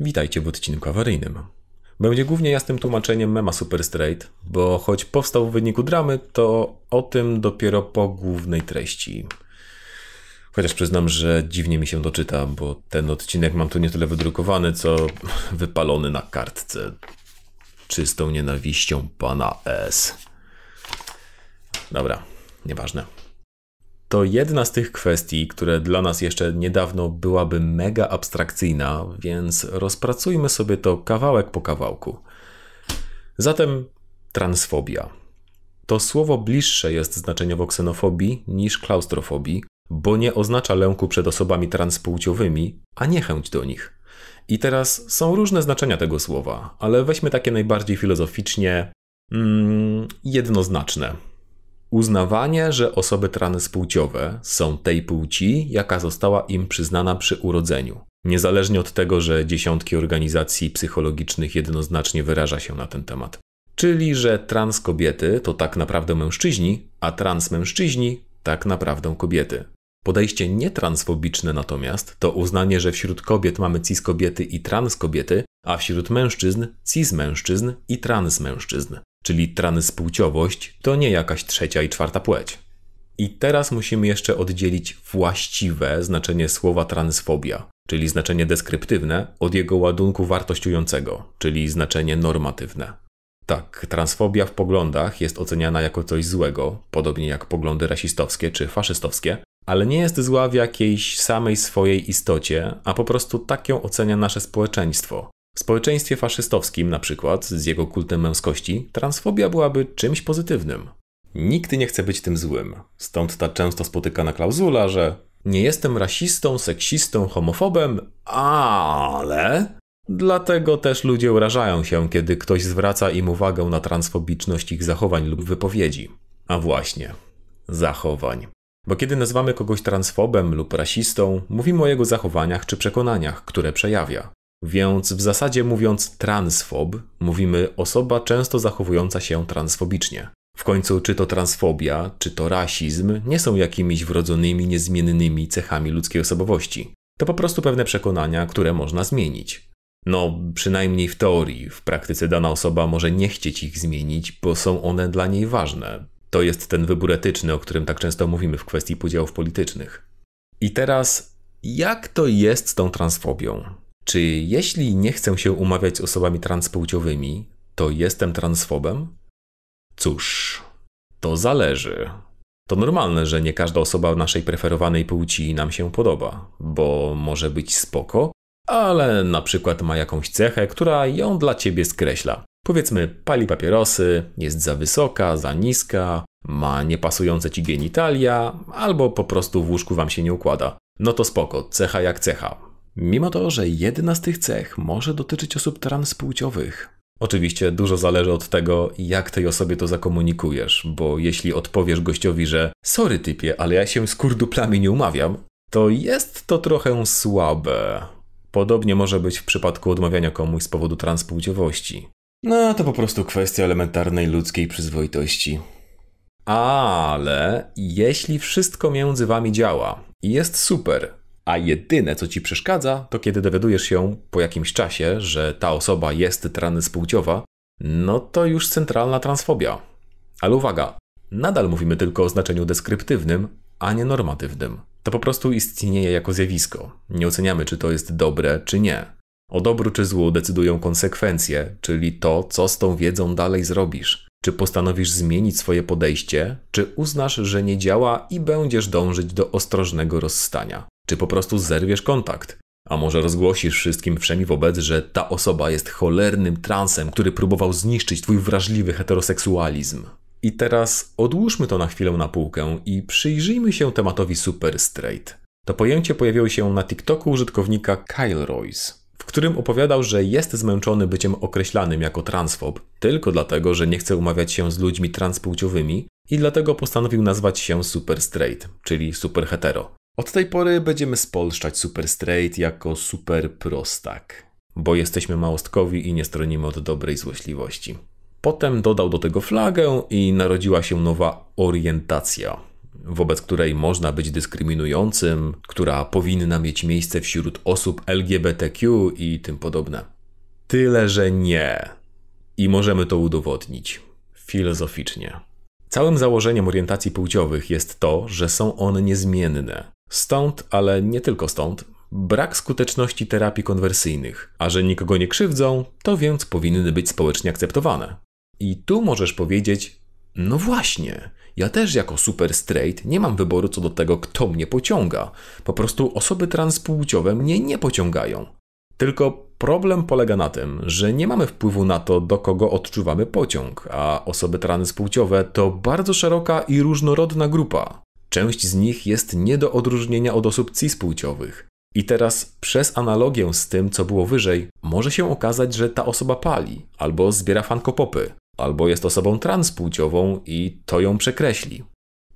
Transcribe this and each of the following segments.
Witajcie w odcinku awaryjnym. Będzie głównie jasnym tłumaczeniem mema Super Straight, bo choć powstał w wyniku dramy, to o tym dopiero po głównej treści. Chociaż przyznam, że dziwnie mi się to czyta, bo ten odcinek mam tu nie tyle wydrukowany, co wypalony na kartce. Czystą nienawiścią pana S. Dobra, nieważne. To jedna z tych kwestii, które dla nas jeszcze niedawno byłaby mega abstrakcyjna, więc rozpracujmy sobie to kawałek po kawałku. Zatem transfobia. To słowo bliższe jest znaczeniowo ksenofobii niż klaustrofobii, bo nie oznacza lęku przed osobami transpłciowymi, a niechęć do nich. I teraz są różne znaczenia tego słowa, ale weźmy takie najbardziej filozoficznie mm, jednoznaczne. Uznawanie, że osoby transpłciowe są tej płci, jaka została im przyznana przy urodzeniu. Niezależnie od tego, że dziesiątki organizacji psychologicznych jednoznacznie wyraża się na ten temat. Czyli, że trans kobiety to tak naprawdę mężczyźni, a trans mężczyźni tak naprawdę kobiety. Podejście nietransfobiczne natomiast to uznanie, że wśród kobiet mamy cis kobiety i trans kobiety, a wśród mężczyzn cis mężczyzn i trans mężczyzn. Czyli transpłciowość to nie jakaś trzecia i czwarta płeć. I teraz musimy jeszcze oddzielić właściwe znaczenie słowa transfobia, czyli znaczenie deskryptywne, od jego ładunku wartościującego, czyli znaczenie normatywne. Tak, transfobia w poglądach jest oceniana jako coś złego, podobnie jak poglądy rasistowskie czy faszystowskie, ale nie jest zła w jakiejś samej swojej istocie, a po prostu tak ją ocenia nasze społeczeństwo. W społeczeństwie faszystowskim, na przykład, z jego kultem męskości, transfobia byłaby czymś pozytywnym. Nikt nie chce być tym złym. Stąd ta często spotykana klauzula, że nie jestem rasistą, seksistą, homofobem, ale. Dlatego też ludzie urażają się, kiedy ktoś zwraca im uwagę na transfobiczność ich zachowań lub wypowiedzi. A właśnie, zachowań. Bo kiedy nazywamy kogoś transfobem lub rasistą, mówimy o jego zachowaniach czy przekonaniach, które przejawia. Więc w zasadzie mówiąc transfob, mówimy osoba często zachowująca się transfobicznie. W końcu, czy to transfobia, czy to rasizm, nie są jakimiś wrodzonymi, niezmiennymi cechami ludzkiej osobowości. To po prostu pewne przekonania, które można zmienić. No, przynajmniej w teorii, w praktyce dana osoba może nie chcieć ich zmienić, bo są one dla niej ważne. To jest ten wybór etyczny, o którym tak często mówimy w kwestii podziałów politycznych. I teraz, jak to jest z tą transfobią? Czy jeśli nie chcę się umawiać z osobami transpłciowymi, to jestem transfobem? Cóż, to zależy. To normalne, że nie każda osoba naszej preferowanej płci nam się podoba, bo może być spoko, ale na przykład ma jakąś cechę, która ją dla ciebie skreśla. Powiedzmy, pali papierosy, jest za wysoka, za niska, ma niepasujące ci genitalia, albo po prostu w łóżku wam się nie układa. No to spoko, cecha jak cecha. Mimo to, że jedna z tych cech może dotyczyć osób transpłciowych. Oczywiście dużo zależy od tego, jak tej osobie to zakomunikujesz, bo jeśli odpowiesz gościowi, że sorry typie, ale ja się z kurduplami nie umawiam, to jest to trochę słabe. Podobnie może być w przypadku odmawiania komuś z powodu transpłciowości. No, to po prostu kwestia elementarnej ludzkiej przyzwoitości. Ale jeśli wszystko między wami działa i jest super, a jedyne, co ci przeszkadza, to kiedy dowiadujesz się po jakimś czasie, że ta osoba jest transpłciowa, no to już centralna transfobia. Ale uwaga, nadal mówimy tylko o znaczeniu deskryptywnym, a nie normatywnym. To po prostu istnieje jako zjawisko. Nie oceniamy, czy to jest dobre, czy nie. O dobru czy złu decydują konsekwencje, czyli to, co z tą wiedzą dalej zrobisz. Czy postanowisz zmienić swoje podejście, czy uznasz, że nie działa i będziesz dążyć do ostrożnego rozstania. Czy po prostu zerwiesz kontakt? A może rozgłosisz wszystkim wszemi wobec, że ta osoba jest cholernym transem, który próbował zniszczyć twój wrażliwy heteroseksualizm? I teraz odłóżmy to na chwilę na półkę i przyjrzyjmy się tematowi super straight. To pojęcie pojawiło się na TikToku użytkownika Kyle Royce, w którym opowiadał, że jest zmęczony byciem określanym jako transfob tylko dlatego, że nie chce umawiać się z ludźmi transpłciowymi i dlatego postanowił nazwać się super straight, czyli super hetero. Od tej pory będziemy spolszczać Super Straight jako super prostak, bo jesteśmy małostkowi i nie stronimy od dobrej złośliwości. Potem dodał do tego flagę i narodziła się nowa orientacja, wobec której można być dyskryminującym, która powinna mieć miejsce wśród osób LGBTQ i tym podobne. Tyle, że nie. I możemy to udowodnić filozoficznie. Całym założeniem orientacji płciowych jest to, że są one niezmienne. Stąd, ale nie tylko stąd, brak skuteczności terapii konwersyjnych, a że nikogo nie krzywdzą, to więc powinny być społecznie akceptowane. I tu możesz powiedzieć, no właśnie, ja też jako super straight nie mam wyboru co do tego, kto mnie pociąga. Po prostu osoby transpłciowe mnie nie pociągają. Tylko problem polega na tym, że nie mamy wpływu na to, do kogo odczuwamy pociąg, a osoby transpłciowe to bardzo szeroka i różnorodna grupa. Część z nich jest nie do odróżnienia od osób cispłciowych. I teraz przez analogię z tym, co było wyżej, może się okazać, że ta osoba pali, albo zbiera fankopopy, albo jest osobą transpłciową i to ją przekreśli.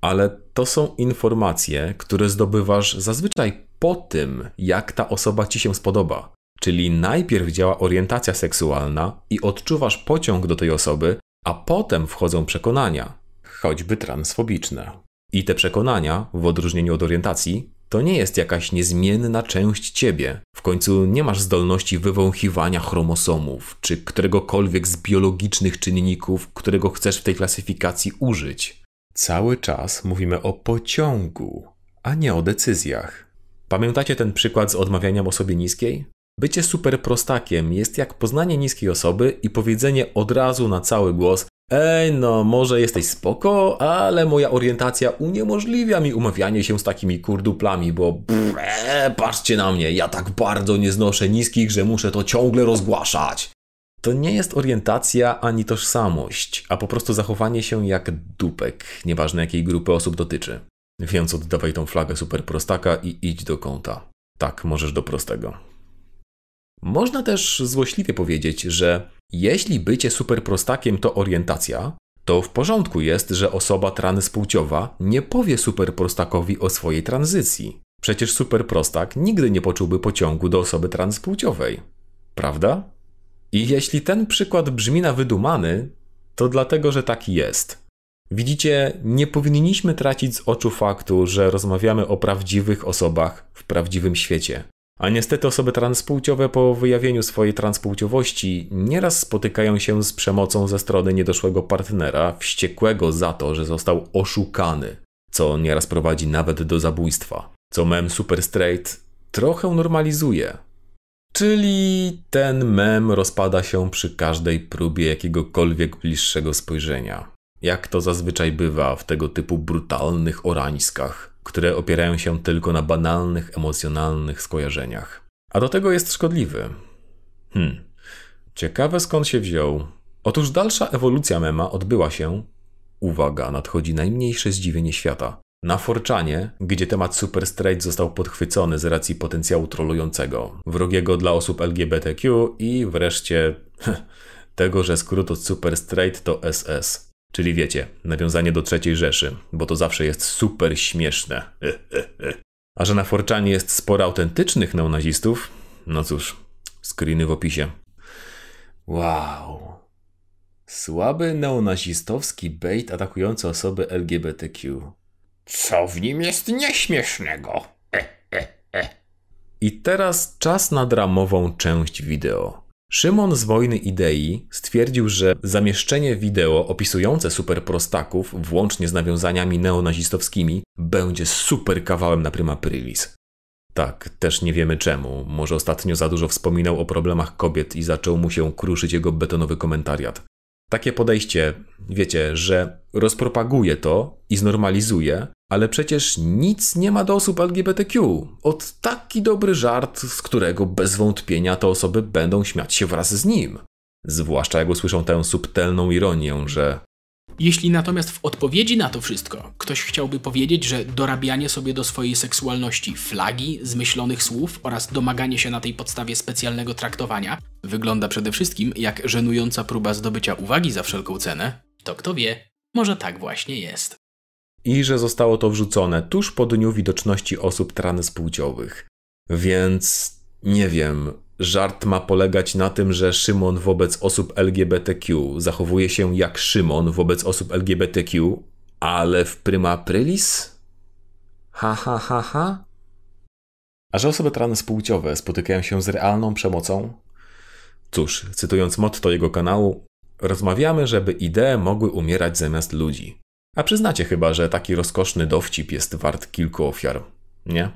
Ale to są informacje, które zdobywasz zazwyczaj po tym, jak ta osoba ci się spodoba. Czyli najpierw działa orientacja seksualna i odczuwasz pociąg do tej osoby, a potem wchodzą przekonania, choćby transfobiczne. I te przekonania, w odróżnieniu od orientacji, to nie jest jakaś niezmienna część ciebie. W końcu nie masz zdolności wywąchiwania chromosomów, czy któregokolwiek z biologicznych czynników, którego chcesz w tej klasyfikacji użyć. Cały czas mówimy o pociągu, a nie o decyzjach. Pamiętacie ten przykład z odmawianiem osobie niskiej? Bycie super prostakiem jest jak poznanie niskiej osoby i powiedzenie od razu na cały głos: Ej, no może jesteś spoko, ale moja orientacja uniemożliwia mi umawianie się z takimi kurduplami, bo bre, patrzcie na mnie, ja tak bardzo nie znoszę niskich, że muszę to ciągle rozgłaszać. To nie jest orientacja ani tożsamość, a po prostu zachowanie się jak dupek, nieważne jakiej grupy osób dotyczy. Więc oddawaj tą flagę super prostaka i idź do kąta. Tak, możesz do prostego. Można też złośliwie powiedzieć, że jeśli bycie superprostakiem to orientacja, to w porządku jest, że osoba transpłciowa nie powie superprostakowi o swojej tranzycji. Przecież superprostak nigdy nie poczułby pociągu do osoby transpłciowej. Prawda? I jeśli ten przykład brzmi na wydumany, to dlatego, że taki jest. Widzicie, nie powinniśmy tracić z oczu faktu, że rozmawiamy o prawdziwych osobach w prawdziwym świecie. A niestety osoby transpłciowe po wyjawieniu swojej transpłciowości nieraz spotykają się z przemocą ze strony niedoszłego partnera, wściekłego za to, że został oszukany, co nieraz prowadzi nawet do zabójstwa, co mem Super Straight trochę normalizuje. Czyli ten mem rozpada się przy każdej próbie jakiegokolwiek bliższego spojrzenia. Jak to zazwyczaj bywa w tego typu brutalnych orańskach które opierają się tylko na banalnych, emocjonalnych skojarzeniach. A do tego jest szkodliwy. Hmm. Ciekawe skąd się wziął. Otóż dalsza ewolucja mema odbyła się, uwaga, nadchodzi najmniejsze zdziwienie świata, na Forczanie, gdzie temat Super Straight został podchwycony z racji potencjału trolującego, wrogiego dla osób LGBTQ i wreszcie tego, że skrót od Super Straight to SS. Czyli wiecie, nawiązanie do trzeciej Rzeszy, bo to zawsze jest super śmieszne. A że na Forczanie jest sporo autentycznych neonazistów, no cóż, screeny w opisie. Wow. Słaby neonazistowski bait atakujący osoby LGBTQ. Co w nim jest nieśmiesznego? I teraz czas na dramową część wideo. Szymon z Wojny Idei stwierdził, że zamieszczenie wideo opisujące superprostaków, włącznie z nawiązaniami neonazistowskimi, będzie super kawałem na prima aprilis. Tak, też nie wiemy czemu. Może ostatnio za dużo wspominał o problemach kobiet i zaczął mu się kruszyć jego betonowy komentariat. Takie podejście, wiecie, że rozpropaguje to i znormalizuje, ale przecież nic nie ma do osób LGBTQ. Od taki dobry żart, z którego bez wątpienia te osoby będą śmiać się wraz z nim. Zwłaszcza jak usłyszą tę subtelną ironię, że jeśli natomiast w odpowiedzi na to wszystko ktoś chciałby powiedzieć, że dorabianie sobie do swojej seksualności flagi, zmyślonych słów oraz domaganie się na tej podstawie specjalnego traktowania wygląda przede wszystkim jak żenująca próba zdobycia uwagi za wszelką cenę, to kto wie, może tak właśnie jest. I że zostało to wrzucone tuż po dniu widoczności osób transpłciowych. Więc nie wiem, Żart ma polegać na tym, że Szymon wobec osób LGBTQ zachowuje się jak Szymon wobec osób LGBTQ, ale w prima aprilis? Ha, ha, ha, ha? A że osoby transpłciowe spotykają się z realną przemocą? Cóż, cytując motto jego kanału, rozmawiamy, żeby idee mogły umierać zamiast ludzi. A przyznacie chyba, że taki rozkoszny dowcip jest wart kilku ofiar, nie?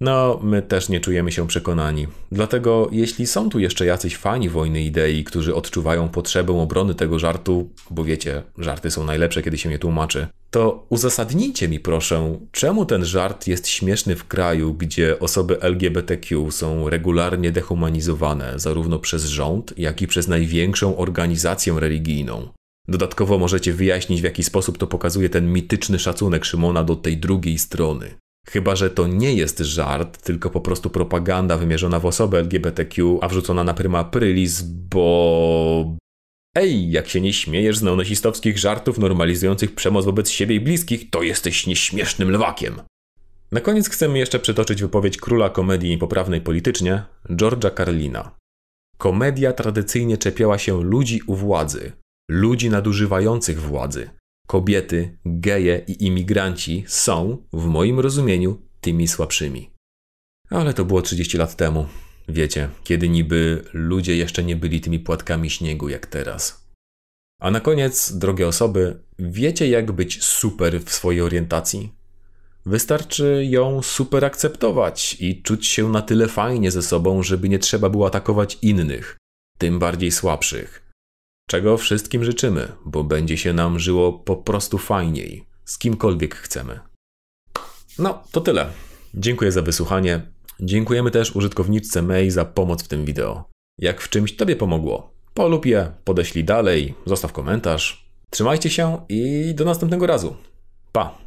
No, my też nie czujemy się przekonani. Dlatego, jeśli są tu jeszcze jacyś fani wojny idei, którzy odczuwają potrzebę obrony tego żartu, bo wiecie, żarty są najlepsze, kiedy się je tłumaczy, to uzasadnijcie mi proszę, czemu ten żart jest śmieszny w kraju, gdzie osoby LGBTQ są regularnie dehumanizowane zarówno przez rząd, jak i przez największą organizację religijną. Dodatkowo możecie wyjaśnić, w jaki sposób to pokazuje ten mityczny szacunek Szymona do tej drugiej strony. Chyba, że to nie jest żart, tylko po prostu propaganda wymierzona w osobę LGBTQ, a wrzucona na prima aprilis, bo... Ej, jak się nie śmiejesz z neonazistowskich żartów normalizujących przemoc wobec siebie i bliskich, to jesteś nieśmiesznym lwakiem. Na koniec chcemy jeszcze przytoczyć wypowiedź króla komedii poprawnej politycznie, George'a Carlina. Komedia tradycyjnie czepiała się ludzi u władzy, ludzi nadużywających władzy, kobiety, geje i imigranci są, w moim rozumieniu, tymi słabszymi. Ale to było 30 lat temu. Wiecie, kiedy niby ludzie jeszcze nie byli tymi płatkami śniegu jak teraz. A na koniec, drogie osoby, wiecie jak być super w swojej orientacji? Wystarczy ją super akceptować i czuć się na tyle fajnie ze sobą, żeby nie trzeba było atakować innych, tym bardziej słabszych czego wszystkim życzymy, bo będzie się nam żyło po prostu fajniej, z kimkolwiek chcemy. No, to tyle. Dziękuję za wysłuchanie. Dziękujemy też użytkowniczce May za pomoc w tym wideo. Jak w czymś Tobie pomogło, polub je, podeślij dalej, zostaw komentarz. Trzymajcie się i do następnego razu. Pa!